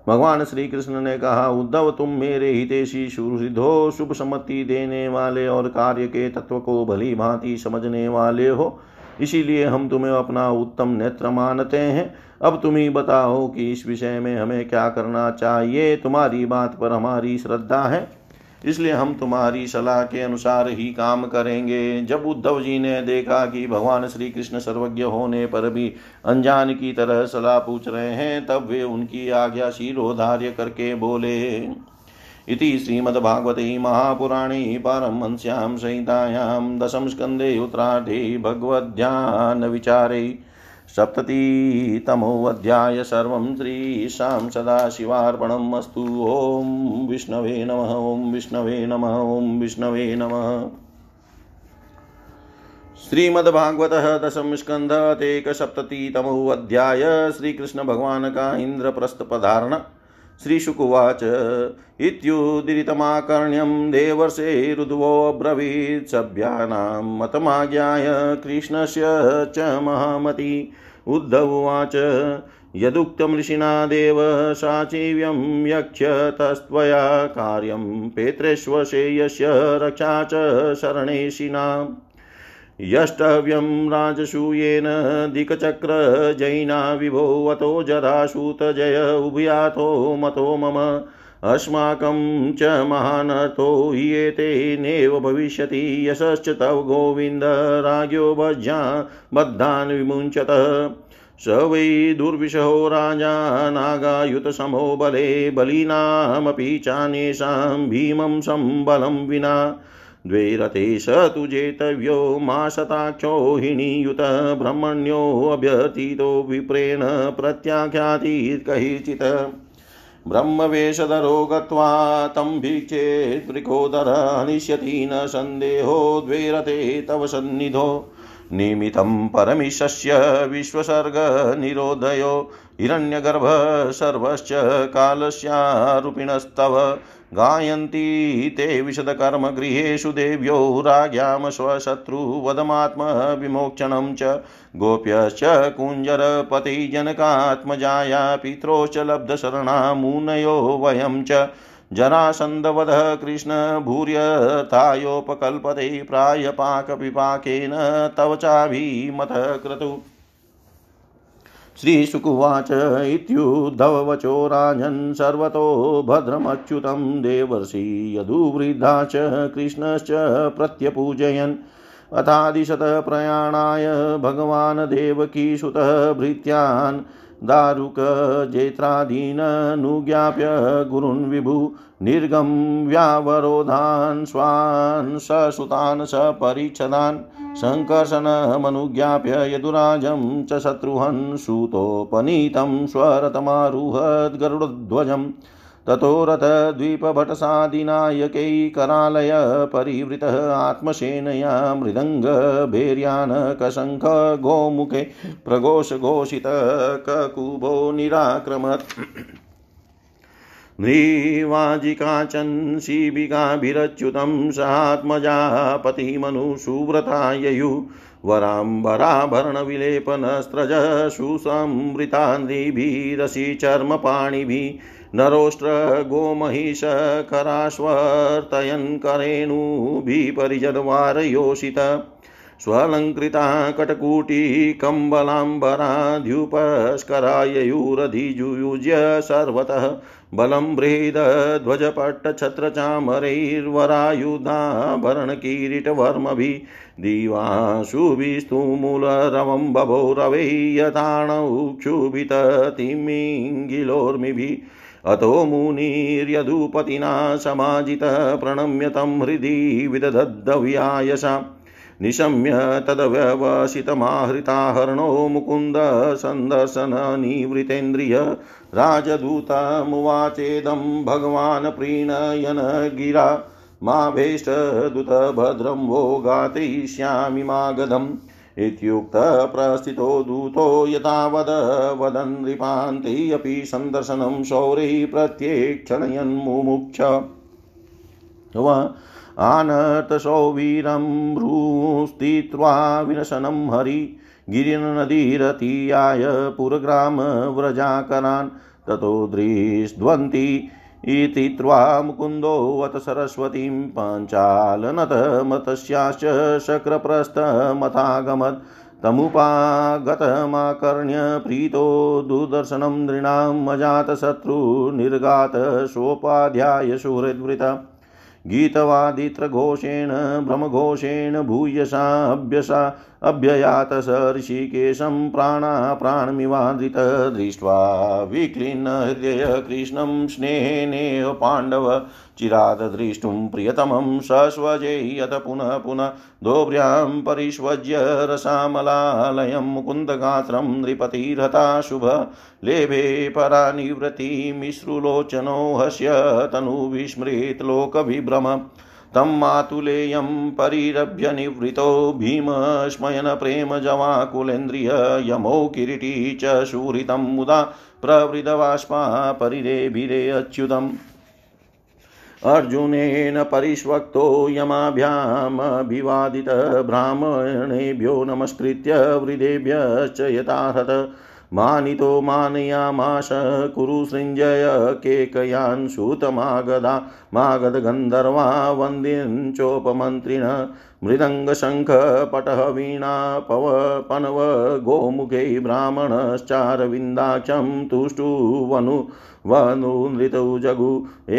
भगवान श्री कृष्ण ने कहा, उद्धव, तुम मेरे हितेशी सुहृद शुभ सम्मति देने वाले और कार्य के तत्व को भली भांति समझने वाले हो। इसीलिए हम तुम्हें अपना उत्तम नेत्र मानते हैं। अब तुम ही बताओ कि इस विषय में हमें क्या करना चाहिए? तुम्हारी बात पर हमारी श्रद्धा है। इसलिए हम तुम्हारी सलाह के अनुसार ही काम करेंगे। जब उद्धव जी ने देखा कि भगवान श्री कृष्ण सर्वज्ञ होने पर भी अनजान की तरह सलाह पूछ रहे हैं, तब वे उनकी आज्ञा शीरोधार्य करके बोले, इति श्रीमद्भागवते महापुराणे पारमहंस्यां संहितायां दशम स्कन्धे उत्तरार्धे भगवद्ध्यानविचारे सप्ततितमोऽध्याय सर्वं श्रीशां सदाशिवार्पणम् अस्तु। ॐ विष्णवे नमः, ॐ विष्णवे नमः, ॐ विष्णवे नमः। श्रीमद्भागवतः दशम अध्याय श्री भगवान का इंद्रप्रस्थ पधारण। श्रीशुकुवाच। इत्युदीरितमाकर्ण्यं देवर्षेरुद्वोऽब्रवीत् सभ्यानां मतमाज्ञाय कृष्णस्य च महामती। उद्धवोवाच यदुक्तं ऋषिना देव, साचिव्यं यक्ष्यतस्त्वया कार्यं पेत्रेष्वशेयस्य रक्षा च शरणेशिनाम्। यष्टव्यं राजसूयेन दिक्चक्रजयिना विभोवतो जरासूतजय उभयातो मतो मम। अस्माकं च महानर्थो ह्येतेनेव भविष्यति। यशश्च तव गोविन्द राज्ञो भज्या बद्धान् विमुञ्चतः। स वै दुर्विशहो राजा नागायुतसमो बले बलीनामपि चान्येषां भीमं सम्बलं विना। द्वे रथे स तु जेतव्यो माशताक्षो हिणीयुत ब्रह्मण्योऽभ्यतीतो विप्रेण प्रत्याख्यातीत् कहिचित् ब्रह्मवेषधरो गत्वा तं भिक्षेत्रिकोदर हनिष्यति न सन्देहो द्वे रथे तव सन्निधो। निमितं परमिशस्य विश्वसर्गनिरोधयो हिरण्यगर्भ सर्वश्च कालस्यारूपिणस्तव। गायन्ती ते विशदकर्मगृहेषु देव्यो राज्ञां स्वशत्रुवदमात्मविमोक्षणं च। गोप्यश्च कुञ्जरपतिजनकात्मजाया पित्रोश्च लब्धशरणा मुनयो वयं च। जरासन्दवधः कृष्णभूर्यथायोपकल्पते प्रायपाकविपाकेन तव चाभिमतः क्रतु। श्रीशुकुवाच इत्युद्धववचो राजन् सर्वतो भद्रमच्युतं देवर्षि यदुवृद्धा च कृष्णश्च प्रत्यपूजयन्। अथादिशतप्रयाणाय भगवान् देवकीसुतः भृत्यान् दारुकजेत्रादीननुज्ञाप्य गुरुन् विभु निर्गं व्यावरोधान् स्वान् ससुतान् सपरिच्छदान् सङ्कर्षणमनुज्ञाप्य यदुराजं च शत्रुहन् सूतोपनीतं स्वरतमारुहद्गरुडध्वजम् ततो रथद्वीपभटसादिनायकैकरालय परिवृतः आत्मसेनया मृदङ्गभैर्यान् कशङ्ख गोमुखे प्रघोषघोषित ककुभो निराक्रमत्। म्रीवाजिकाचन् शिबिकाभिरच्युतं सात्मजापतिमनुसुव्रता ययु वराम्बराभरणविलेपनस्रज सुसंवृतान्द्रिभिरसि चर्मपाणिभिः नरोष्ट्रगोमहिषकराश्वर्तयन् करेणुभिः परिजनवारयोषित स्वलङ्कृता कटकूटीकम्बलाम्बराद्युपस्कराययुरधिजुयुज्य सर्वतः। बलं बृहद्ध्वजपट्टछत्रचामरैर्वरायुधाभरणकिरीटवर्मभिः दिवाशुभिस्तुमूलरवं बभो रवै यथाणौक्षुभिततिमिङ्गिलोर्मिभिः अतो मुनिर्यदुपतिना समाजितः प्रणम्य तं हृदि विदधद्दव्यायसाम् निशम्य तदव्यवसितमाहृताहरणो मुकुन्द सन्दर्शननिवृतेन्द्रिय राजदूतमुवाचेदं भगवान् प्रीणयन गिरा। माभेष्टदूतभद्रं वो घातयिष्यामि मागधम्। इत्युक्तप्रस्थितो दूतो यथावद वदन् नृपान्ते अपि सन्दर्शनं शौर्यै प्रत्येक्षणयन्मुमुक्ष आनर्तसौवीरं भ्रूस्थित्वा विनशनं हरि गिरिनदीरतीयाय पुरग्रामव्रजाकरान् ततो दृष्ट्वन्ति इति त्वा मुकुन्दोऽथ सरस्वतीं पाञ्चालनतमतस्याश्च शक्रप्रस्थमथागमत् तमुपागतमाकर्ण्य प्रीतो दुर्दर्शनं नृणाम् अजातशत्रुनिर्गात सोपाध्याय सुहृद्वृता। गीतवादित्रघोषेण भ्रमघोषेण भूयसाभ्यसा अभ्ययात स ऋषिकेशं प्राणाप्राणमिवादृत दृष्ट्वा विक्लिन्नहृदय कृष्णं स्नेहेनेव पाण्डव चिराद द्रष्टुं प्रियतमं सस्वजेयत पुनः पुनः दोभ्र्यां परिष्वज्य रसामलालयं मुकुन्दगात्रं नृपतिरथा शुभ लेभे परानिवृत्तिमिश्रुलोचनो हस्य तनुविस्मृत लोकविभ्रम तं मातुलेयं परिरभ्य निवृतो भीमस्मयन प्रेमजवाकुलेन्द्रिय यमो किरीटी च शूरितं मुदा प्रवृतबाष्पा परिरेभिरे अच्युतम् अर्जुनेन परिष्वक्तो यमाभ्यामभिवादितः ब्राह्मणेभ्यो नमस्कृत्य वृदेभ्यश्च यथाहत। मानितो मानयामाश कुरु सृञ्जय केकयान् सूतमागधा मागधगन्धर्वा वन्द्यञ्चोपमन्त्रिण मृदङ्गशङ्खपटः वीणा पव पनव गोमुखे ब्राह्मणश्चारविन्दाक्षं तुष्टुवनु वनुनृतौ जगु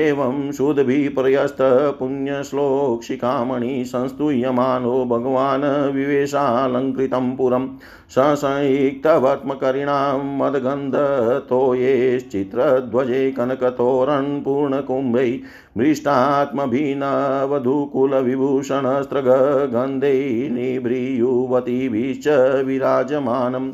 एवं शुद्धभिप्रयस्तपुण्यश्लोकशिखामणि संस्तूयमानो भगवान् विवेशालङ्कृतं पुरं ससंयुक्तवर्त्मकरिणां मदगन्धतोयेश्चित्रध्वजे कनकतोरणपूर्णकुम्भै मृष्टात्मभिनवधूकुलविभूषणस्त्रगन्धै निभृयुवतीभिश्च विराजमानम्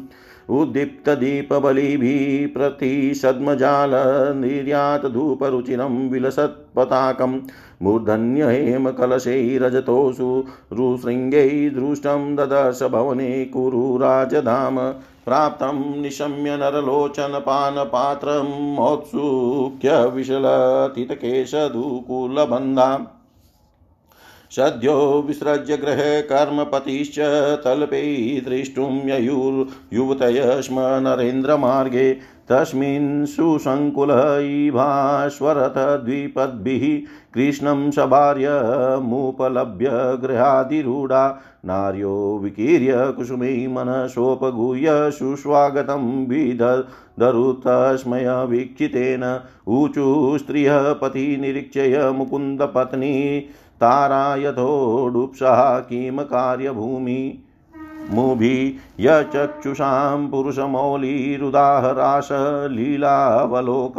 उद्दीप्तदीपबलिभिः प्रतिसद्मजालनिर्यातधूपरुचिरं विलसत्पताकं। मूर्धन्यहेमकलशैरजतोषु रुशृङ्गैः दृष्टं ददर्श भवने कुरु राजधाम। प्राप्तं निशम्य नरलोचनपानपात्रं मोत्सुक्य विशलतितकेशधुकुलबन्धाम् सद्यो विसृज्य गृहकर्मपतिश्च तल्पे द्रष्टुं ययुर्युवतय स्म नरेन्द्रमार्गे। तस्मिन् सुसङ्कुलैभास्वरथद्विपद्भिः कृष्णं सभार्यमुपलभ्य गृहाधिरूढा नार्यो विकीर्य कुसुमै मनसोपगूह्य सुस्वागतं विदरुतस्मय वीक्षितेन। ऊचु स्त्रियः पतिनिरीक्षय मुकुन्दपत्नी तारा यथोडुप्सः किं कार्यभूमि मुभि यचक्षुषां पुरुषमौलिरुदाहरासलीलावलोक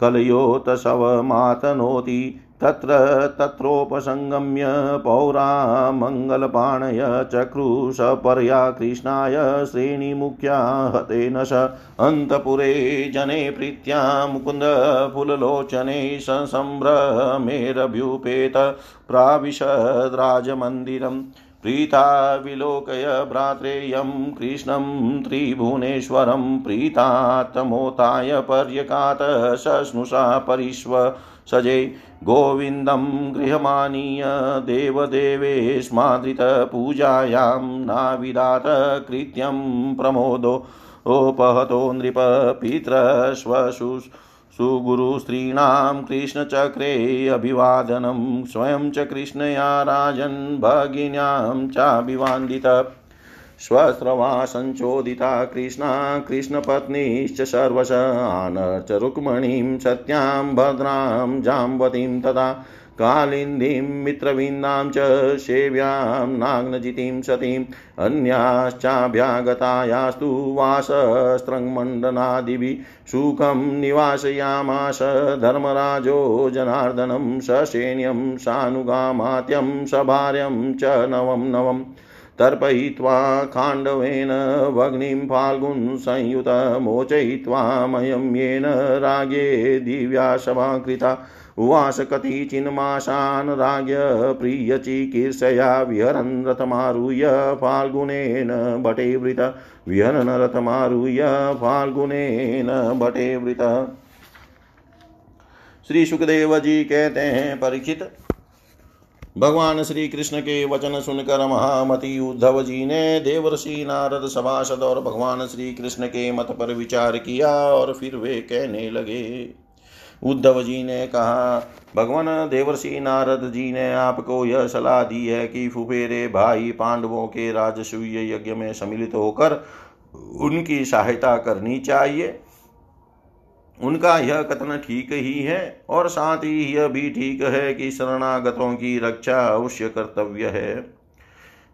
कलयोतशवमातनोति तत्र तत्रोपसङ्गम्य पौरामङ्गलपाणय चक्रुशपर्या कृष्णाय श्रेणीमुख्या हतेन स अन्तपुरे जने प्रीत्या मुकुन्दफुललोचने ससम्भ्रमेरभ्युपेत प्राविशद्राजमन्दिरम् प्रीता विलोकय भ्रात्रेयं कृष्णं त्रिभुवनेश्वरं प्रीतात्मोताय पर्यकात सस्नुषा परिष्व सजे गोविन्दं गृहमानीय देवदेवेस्मादृतपूजायां नाविदात कृत्यं प्रमोदो ओपहतो नृप पितृश्वशु सुगुरुस्त्रीणां कृष्णचक्रे अभिवादनं स्वयं च कृष्णया राजन् भगिन्यां स्वस्रवा सञ्चोदिता कृष्णा, कृष्णपत्नीश्च सर्वश आनर्च रुक्मणीं, सत्यां, भद्रां, जाम्बतीं तदा कालिन्दीं, मित्रविन्दां च सेव्यां, नाग्नजितीं सतीम् अन्याश्चाभ्यागतायास्तु वासस्त्रङ्मण्डनादिभिः सुखं निवासयामास, धर्मराजो जनार्दनं ससैन्यं सानुगामात्यं, सभार्यं च नवं नवम् तर्पयित्वा खाण्डवेन वग्निं फाल्गुन् संयुतमोचयित्वा येन रागे दिव्या सभा कृता उवास कतिचिन्मासान् राज्ञ प्रियचिकीर्षया विहरन् रथमारुह्य फाल्गुनेन भटेवृत विहरन् रथमारुह्य फाल्गुनेन भटेवृत श्री सुखदेव जी कहते हैं, परीक्षित भगवान श्री कृष्ण के वचन सुनकर महामति उद्धव जी ने देवर्षि नारद सभासद और भगवान श्री कृष्ण के मत पर विचार किया और फिर वे कहने लगे। उद्धव जी ने कहा, भगवान देवर्षि नारद जी ने आपको यह सलाह दी है कि फुफेरे भाई पांडवों के राजसूय यज्ञ में सम्मिलित होकर उनकी सहायता करनी चाहिए। उनका यह कथन ठीक ही है और साथ ही यह भी ठीक है कि शरणागतों की रक्षा अवश्य कर्तव्य है।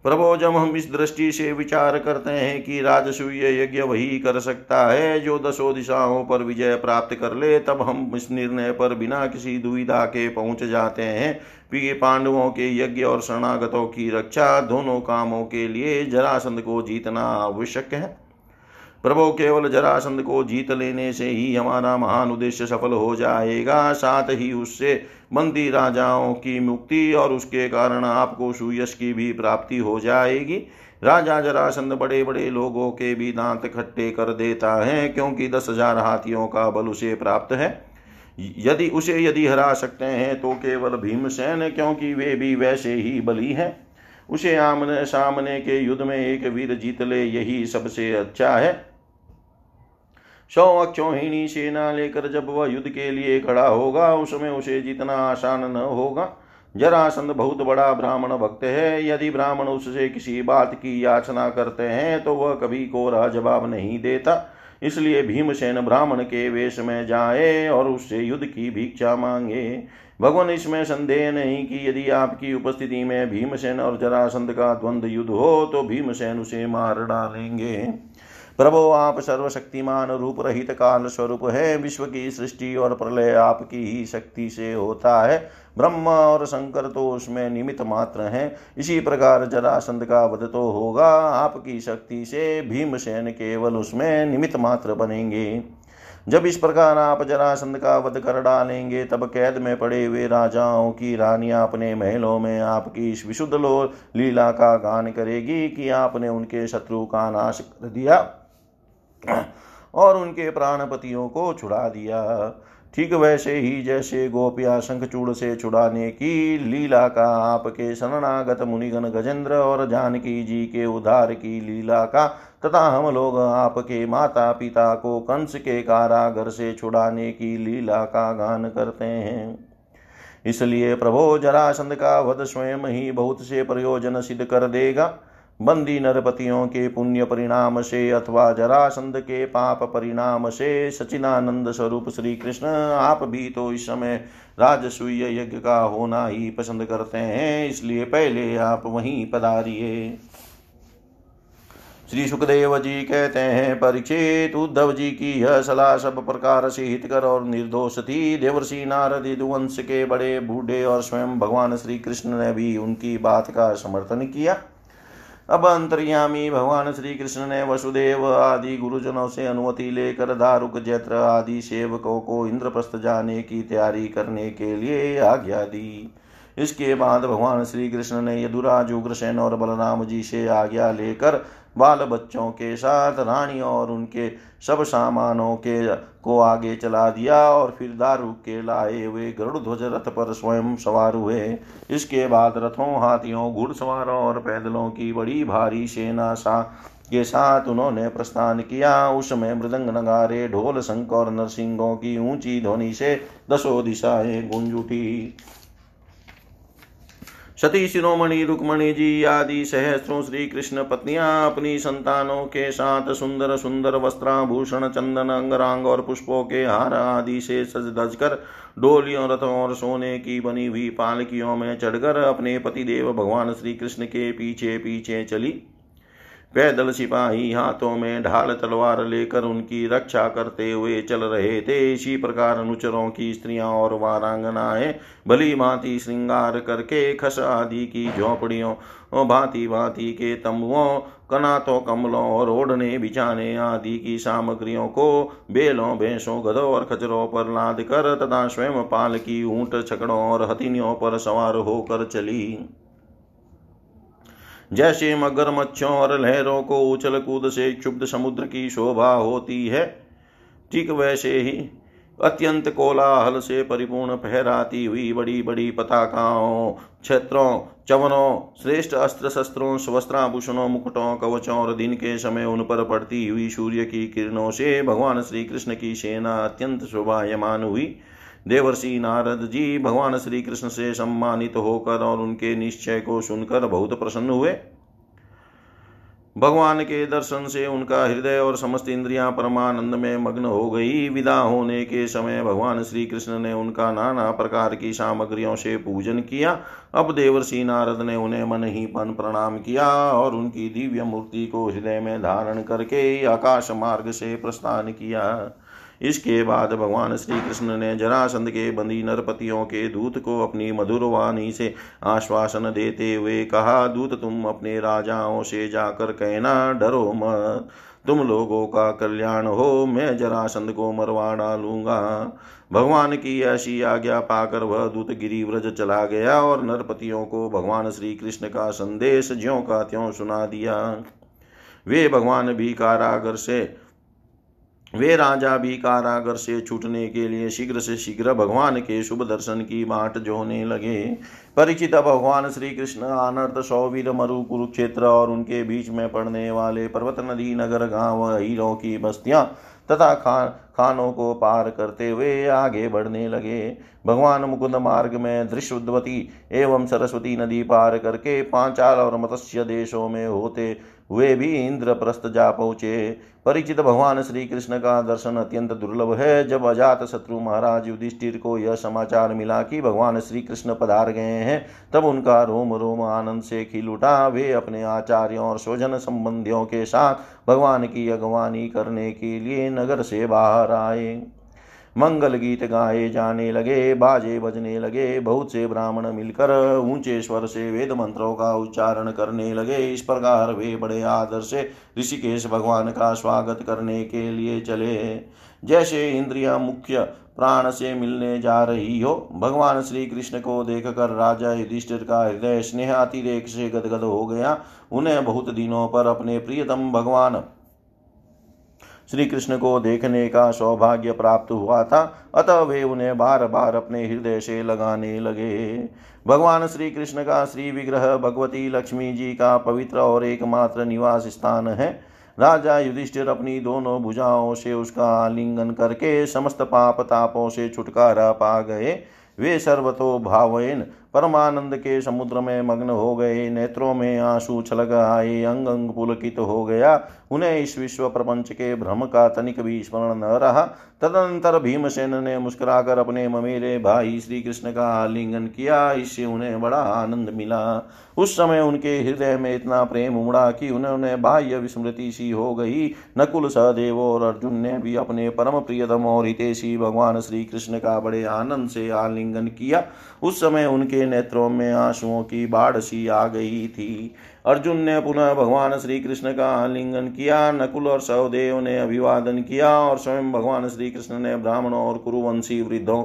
प्रभो जब हम इस दृष्टि से विचार करते हैं कि राजसूय यज्ञ वही कर सकता है जो दसों दिशाओं पर विजय प्राप्त कर ले। तब हम इस निर्णय पर बिना किसी दुविधा के पहुँच जाते हैं। कि पांडवों के यज्ञ और शरणागतों की रक्षा दोनों कामों के लिए जरासंध को जीतना आवश्यक है। प्रभो, केवल जरासंध को जीत लेने से ही हमारा महान उद्देश्य सफल हो जाएगा। साथ ही उससे बंदी राजाओं की मुक्ति और उसके कारण आपको सुयश की भी प्राप्ति हो जाएगी। राजा जरासंध बड़े बड़े लोगों के भी दांत खट्टे कर देता है, क्योंकि दस हज़ार हाथियों का बल उसे प्राप्त है। यदि उसे यदि हरा सकते हैं तो केवल भीमसेन, क्योंकि वे भी वैसे ही बली हैं। उसे आमने सामने के युद्ध में एक वीर जीत ले, यही सबसे अच्छा है। सौ अक्षोहिणी सेना लेकर जब वह युद्ध के लिए खड़ा होगा, उसमें उसे जितना आसान न होगा। जरासंध बहुत बड़ा ब्राह्मण भक्त है, यदि ब्राह्मण उससे किसी बात की याचना करते हैं तो वह कभी कोरा जवाब नहीं देता। इसलिए भीमसेन ब्राह्मण के वेश में जाए और उससे युद्ध की भिक्षा मांगे। भगवान, इसमें संदेह नहीं कि यदि आपकी उपस्थिति में भीमसेन और जरासंध का द्वंद्व युद्ध हो तो भीमसेन उसे मार डालेंगे। प्रभो, आप सर्वशक्तिमान रूप रहित काल स्वरूप है। विश्व की सृष्टि और प्रलय आपकी ही शक्ति से होता है। ब्रह्मा और शंकर तो उसमें निमित्त मात्र हैं। इसी प्रकार जरासंध का वध तो होगा। आपकी शक्ति से भीमसेन केवल उसमें निमित्त मात्र बनेंगे। जब इस प्रकार आप जरासंध का वध कर डालेंगे, तब कैद में पड़े हुए राजाओं की रानियाँ अपने महलों में आपकी इस विशुद्ध लीला का गान करेगी कि आपने उनके शत्रु का नाश कर दिया। और उनके प्राणपतियों को छुड़ा दिया। ठीक वैसे ही जैसे गोपिया शंखचूड़ से छुड़ाने की लीला का आपके शरणागत मुनिगण गजेंद्र और जानकी जी के उद्धार की लीला का तथा हम लोग आपके माता पिता को कंस के कारागर से छुड़ाने की लीला का गान करते हैं। इसलिए प्रभो जरासंध का वध स्वयं ही बहुत से प्रयोजन सिद्ध कर देगा। बंदी नरपतियों के पुण्य परिणाम से अथवा जरासंध के पाप परिणाम से सचिनानंद स्वरूप श्री कृष्ण आप भी तो इस समय राजसूय यज्ञ का होना ही पसंद करते हैं, इसलिए पहले आप वहीं पधारिए। श्री सुखदेव जी कहते हैं, परीक्षित उद्धव जी की यह सलाह सब प्रकार से हितकर और निर्दोष थी। देवर्षि नारद यदुवंश के बड़े बूढ़े और स्वयं भगवान श्री कृष्ण ने भी उनकी बात का समर्थन किया। अब अंतर्यामी भगवान श्री कृष्ण ने वसुदेव आदि गुरुजनों से अनुमति लेकर दारुक, जैत्र आदि सेवकों को इंद्रप्रस्थ जाने की तैयारी करने के लिए आज्ञा दी। इसके बाद भगवान श्री कृष्ण ने यदुराज उग्रसेन और बलराम जी से आज्ञा लेकर बाल बच्चों के साथ, रानी और उनके सब सामानों के को आगे चला दिया और फिर दारू के लाए हुए गरुड़ ध्वज रथ पर स्वयं सवार हुए। इसके बाद रथों, हाथियों, घुड़सवारों और पैदलों की बड़ी भारी सेना सा के साथ उन्होंने प्रस्थान किया। उसमें मृदंग नगारे, ढोल शंख और नरसिंहों की ऊँची ध्वनि से दसों दिशाएँ गूंज उठी। सती शिरोमणि, रुक्मणी, जी आदि सहस्रों श्री कृष्ण पत्नियाँ अपनी संतानों के साथ सुंदर सुंदर वस्त्राभूषण, चंदन, अंगरांग और पुष्पों के हार आदि से सज धज कर डोलियों, रथों और सोने की बनी हुई पालकियों में चढ़कर अपने पतिदेव भगवान श्री कृष्ण के पीछे पीछे चली। पैदल सिपाही हाथों में ढाल तलवार लेकर उनकी रक्षा करते हुए चल रहे थे। इसी प्रकार अनुचरों की स्त्रियाँ और वारांगनाएँ भली भांति श्रृंगार करके खस आदि की झोपड़ियों भांति भांति के तंबुओं, कनातों, कमलों और ओढ़ने, बिछाने आदि की सामग्रियों को बेलों, भैंसों, गधों और खचरों पर लाद कर तथा स्वयं पाल की ऊँट, छकड़ों और हथिनियों पर सवार होकर चली। जैसे मगरमच्छों और लहरों को उछल कूद से क्षुब्ध समुद्र की शोभा होती है, ठीक वैसे ही अत्यंत कोलाहल से परिपूर्ण फहराती हुई बड़ी बड़ी पताकाओं, क्षेत्रों, चवनों, श्रेष्ठ अस्त्र शस्त्रों वस्त्राभूषणों मुकुटों, कवचों और दिन के समय उन पर पड़ती हुई सूर्य की किरणों से भगवान श्री कृष्ण की सेना अत्यंत शोभायमान हुई। देवर्षि नारद जी भगवान श्री कृष्ण से सम्मानित होकर और उनके निश्चय को सुनकर बहुत प्रसन्न हुए। भगवान के दर्शन से उनका हृदय और समस्त इंद्रियाँ परमानंद में मग्न हो गई। विदा होने के समय भगवान श्री कृष्ण ने उनका नाना प्रकार की सामग्रियों से पूजन किया। अब देवर्षि नारद ने उन्हें मन ही पन प्रणाम किया और उनकी दिव्य मूर्ति को हृदय में धारण करके आकाश मार्ग से प्रस्थान किया। इसके बाद भगवान श्री कृष्ण ने जरासंध के बंदी नरपतियों के दूत को अपनी मधुर वाणी से आश्वासन देते हुए कहा, दूत, तुम अपने राजाओं से जाकर कहना डरो मत। तुम लोगों का कल्याण हो, मैं जरासंध को मरवा डालूँगा। भगवान की ऐसी आज्ञा पाकर वह दूत गिरिव्रज चला गया और नरपतियों को भगवान श्री कृष्ण का संदेश ज्यो का त्यों सुना दिया। वे भगवान भी कारागर से वे राजा भी कारागर से छूटने के लिए शीघ्र से शीघ्र भगवान के शुभ दर्शन की बाट जोने लगे। परिचित भगवान श्री कृष्ण अनर्थ सौवीर, मरु, कुरुक्षेत्र और उनके बीच में पड़ने वाले पर्वत नदी, नगर, गाँव हीरों की बस्तियाँ तथा खान खानों को पार करते हुए आगे बढ़ने लगे। भगवान मुकुंद मार्ग में दृश्यवती एवं सरस्वती नदी पार करके पांचाल और मत्स्य देशों में होते वे भी इंद्रप्रस्थ जा पहुँचे। परिचित भगवान श्री कृष्ण का दर्शन अत्यंत दुर्लभ है। जब अजात शत्रु महाराज युधिष्ठिर को यह समाचार मिला कि भगवान श्री कृष्ण पधार गए हैं, तब उनका रोम रोम आनंद से खिल उठा। वे अपने आचार्यों और स्वजन संबंधियों के साथ भगवान की अगवानी करने के लिए नगर से बाहर आए। मंगल गीत गाए जाने लगे, बाजे बजने लगे, बहुत से ब्राह्मण मिलकर ऊँचे स्वर से वेद मंत्रों का उच्चारण करने लगे। इस प्रकार वे बड़े आदर से ऋषिकेश भगवान का स्वागत करने के लिए चले। जैसे इंद्रिया मुख्य प्राण से मिलने जा रही हो, भगवान श्री कृष्ण को देखकर राजा युधिष्ठिर का हृदय स्नेह अतिरेक से गदगद हो गया। उन्हें बहुत दिनों पर अपने प्रियतम भगवान श्री कृष्ण को देखने का सौभाग्य प्राप्त हुआ था। अतः वे उन्हें बार बार अपने हृदय से लगाने लगे। भगवान श्री कृष्ण का श्री विग्रह भगवती लक्ष्मी जी का पवित्र और एकमात्र निवास स्थान है। राजा युधिष्ठिर अपनी दोनों भुजाओं से उसका आलिंगन करके समस्त पाप तापों से छुटकारा पा गए। वे सर्वतो भावेन परमानंद के समुद्र में मग्न हो गए नेत्रों में आँसू छलक आए अंग अंग पुलकित हो गया। उन्हें इस विश्व प्रपंच के भ्रम का तनिक भी स्मरण न रहा। तदनंतर भीमसेन ने मुस्कुराकर अपने ममेरे भाई श्री कृष्ण का आलिंगन किया। इससे उन्हें बड़ा आनंद मिला। उस समय उनके हृदय में इतना प्रेम उमड़ा कि उन्होंने बाह्य विस्मृति सी हो गई। नकुल सहदेव और अर्जुन ने भी अपने परम प्रियतम और हितेशी भगवान श्री कृष्ण का बड़े आनंद से आलिंगन किया। उस समय उनके नेत्रों में आंसुओं की बाढ़ सी आ गई थी। अर्जुन ने पुनः भगवान श्री कृष्ण का आलिंगन किया, नकुल और सहदेव ने अभिवादन किया और स्वयं भगवान श्री कृष्ण ने ब्राह्मणों और कुरुवंशी वृद्धों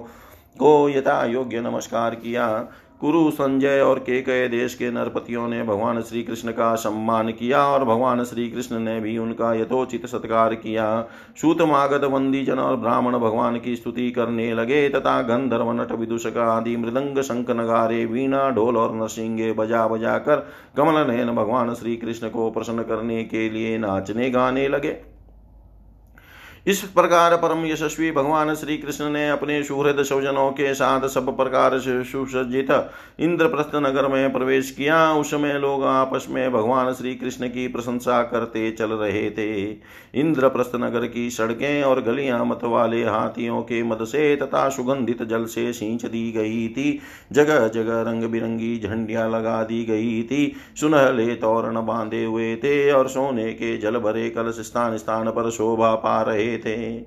को यथा योग्य नमस्कार किया। कुरु संजय और केकय देश के नरपतियों ने भगवान श्री कृष्ण का सम्मान किया और भगवान श्री कृष्ण ने भी उनका यथोचित सत्कार किया। सूतमागत वंदीजन और ब्राह्मण भगवान की स्तुति करने लगे तथा गंधर्व नट विदुषक आदि मृदंग शंख नगारे वीणा, ढोल और नरसिंगे बजा बजा कर कमल नयन भगवान श्री कृष्ण को प्रसन्न करने के लिए नाचने गाने लगे। इस प्रकार परम यशस्वी भगवान श्री कृष्ण ने अपने सुहृद स्वजनों के साथ सब प्रकार से सुसज्जित इंद्रप्रस्थ नगर में प्रवेश किया। उस समय लोग आपस में भगवान श्री कृष्ण की प्रशंसा करते चल रहे थे। इंद्रप्रस्थ नगर की सड़कें और गलियाँ मत वाले हाथियों के मद से तथा सुगंधित जल से सींच दी गई थी। जगह जगह रंग बिरंगी झंडियाँ लगा दी गई थी। सुनहले तोरण बांधे हुए थे और सोने के जल भरे कलश स्थान स्थान पर शोभा पा रहे थे।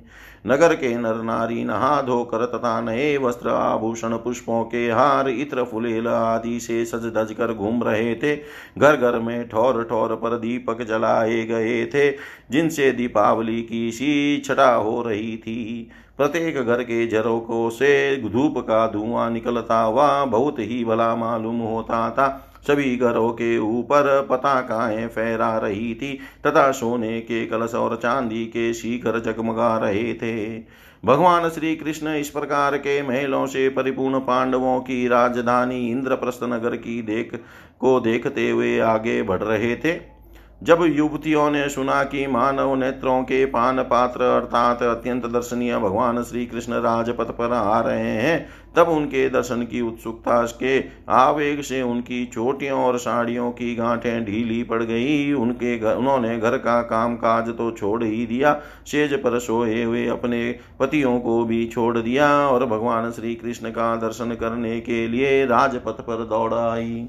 नगर के नर नारी नहा धोकर तथा नए वस्त्र आभूषण पुष्पों के हार, इत्र, फुलेल आदि से सज धज कर घूम रहे थे। घर घर में ठौर ठौर पर दीपक जलाए गए थे, जिनसे दीपावली की सी छटा हो रही थी। प्रत्येक घर के झरोकों से धूप का धुआँ निकलता हुआ बहुत ही भला मालूम होता था। सभी घरों के ऊपर पताकाएँ फहरा रही थी, तथा सोने के कलश और चांदी के शिखर जगमगा रहे थे। भगवान श्री कृष्ण इस प्रकार के महलों से परिपूर्ण पांडवों की राजधानी इंद्रप्रस्थ नगर की देख, को देखते हुए आगे बढ़ रहे थे। जब युवतियों ने सुना कि मानव नेत्रों के पान पात्र अर्थात अत्यंत दर्शनीय भगवान श्री कृष्ण राजपथ पर आ रहे हैं, तब उनके दर्शन की उत्सुकता के आवेग से उनकी चोटियों और साड़ियों की गांठें ढीली पड़ गई। उनके घर उन्होंने घर का काम काज तो छोड़ ही दिया, सेज पर सोए हुए अपने पतियों को भी छोड़ दिया और भगवान श्री कृष्ण का दर्शन करने के लिए राजपथ पर दौड़ आई।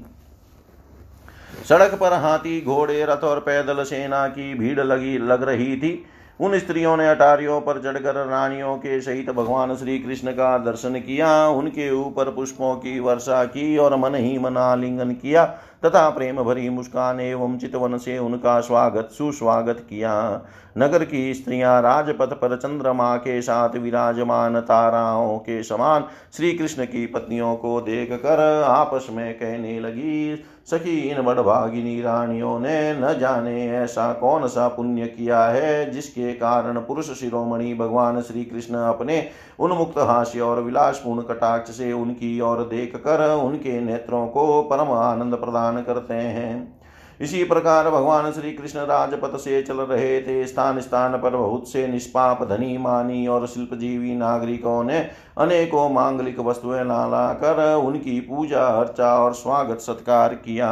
सड़क पर हाथी, घोड़े, रथ और पैदल सेना की भीड़ लगी लग रही थी। उन स्त्रियों ने अटारियों पर चढ़कर रानियों के सहित भगवान श्री कृष्ण का दर्शन किया। उनके ऊपर पुष्पों की वर्षा की और मन ही मन किया तथा प्रेम भरी मुस्कान एवं चितवन से उनका स्वागत सुस्वागत किया। नगर की स्त्रियाँ राजपथ पर चंद्रमा के साथ विराजमान ताराओं के समान श्री कृष्ण की पत्नियों को देख कर आपस में कहने लगी सखी, इन बड़भागिनी रानियों ने न जाने ऐसा कौन सा पुण्य किया है, जिसके कारण पुरुष शिरोमणि भगवान श्री कृष्ण अपने उन्मुक्त हास्य और विलासपूर्ण कटाक्ष से उनकी ओर देख कर उनके नेत्रों को परम आनंद प्रदान करते हैं। इसी प्रकार भगवान श्री कृष्ण राजपथ से चल रहे थे। स्थान स्थान पर बहुत से निष्पाप धनी मानी और शिल्पजीवी नागरिकों ने अनेकों मांगलिक वस्तुएँ ला कर उनकी पूजा, अर्चा और स्वागत सत्कार किया।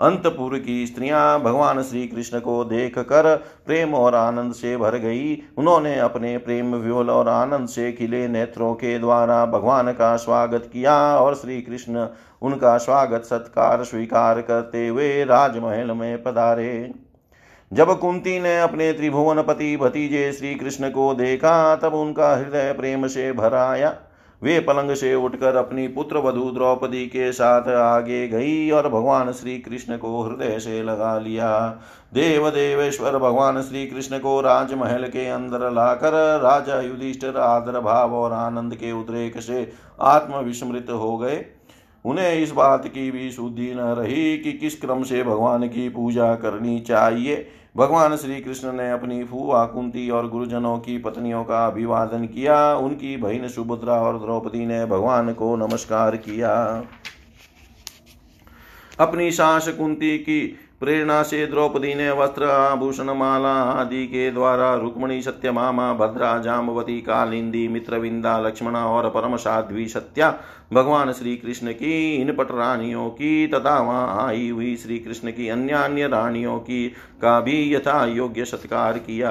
अंतपुर की स्त्रियाँ भगवान श्री कृष्ण को देख कर प्रेम और आनंद से भर गई। उन्होंने अपने प्रेम विवल और आनंद से खिले नेत्रों के द्वारा भगवान का स्वागत किया और श्री कृष्ण उनका स्वागत सत्कार स्वीकार करते हुए राजमहल में पधारे। जब कुंती ने अपने त्रिभुवन पति भतीजे श्री कृष्ण को देखा, तब उनका हृदय प्रेम से भर आया। वे पलंग से उठकर अपनी पुत्र वधु द्रौपदी के साथ आगे गई और भगवान श्री कृष्ण को हृदय से लगा लिया। देव देवेश्वर भगवान श्री कृष्ण को राजमहल के अंदर लाकर राजा युधिष्ठिर आदर भाव और आनंद के उद्रेक से आत्मविस्मृत हो गए। उन्हें इस बात की भी शुद्धि न रही कि किस क्रम से भगवान की पूजा करनी चाहिए। भगवान श्री कृष्ण ने अपनी फूआ कुंती और गुरुजनों की पत्नियों का अभिवादन किया। उनकी बहन सुभद्रा और द्रौपदी ने भगवान को नमस्कार किया। अपनी सास कुंती की प्रेरणा से द्रौपदी ने वस्त्र आभूषण माला आदि के द्वारा रुक्मणी सत्यमामा भद्रा जामवती कालिंदी मित्रविंदा लक्ष्मणा और परम साध्वी सत्या भगवान श्री कृष्ण की इन पट रानियों की तथा वहाँ आई हुई श्री कृष्ण की अन्य अन्य रानियों की का भी यथा योग्य सत्कार किया।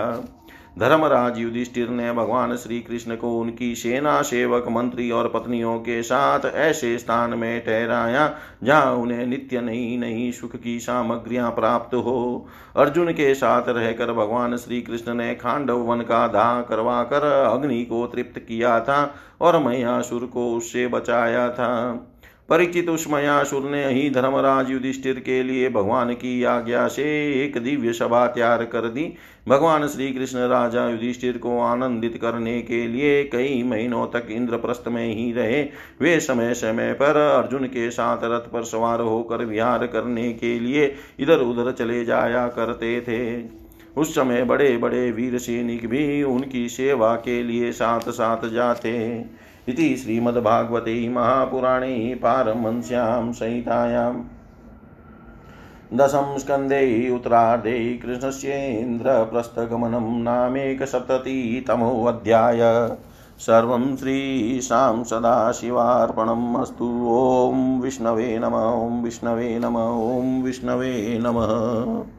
धर्मराज युधिष्ठिर ने भगवान श्री कृष्ण को उनकी सेना सेवक मंत्री और पत्नियों के साथ ऐसे स्थान में ठहराया, जहाँ उन्हें नित्य नई नई सुख की सामग्रियाँ प्राप्त हो। अर्जुन के साथ रहकर भगवान श्री कृष्ण ने खांडव वन का दाह करवा कर अग्नि को तृप्त किया था और मयासुर को उससे बचाया था। परिचित उस मयासुर ने ही धर्मराज युधिष्ठिर के लिए भगवान की आज्ञा से एक दिव्य सभा तैयार कर दी। भगवान श्री कृष्ण राजा युधिष्ठिर को आनंदित करने के लिए कई महीनों तक इंद्रप्रस्थ में ही रहे। वे समय समय पर अर्जुन के साथ रथ पर सवार होकर विहार करने के लिए इधर उधर चले जाया करते थे। उस समय बड़े बड़े वीर सैनिक भी उनकी सेवा के लिए साथ साथ जाते। इति श्रीमद्भागवते महापुराणे पारमंस्यां संहितायाम् दशम स्कन्धे उत्तरार्धे कृष्णस्येन्द्रप्रस्थगमनं नामेकसप्ततितमोऽध्याय। सर्वं श्रीशां सदाशिवार्पणम् अस्तु। ॐ विष्णवे नम, ॐ विष्णवे नम, ॐ विष्णवे नमः।